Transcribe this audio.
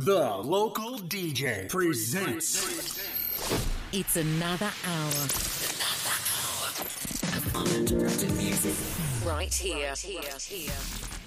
The local DJ presents. It's another hour. Another hour of uninterrupted music right here. here, here.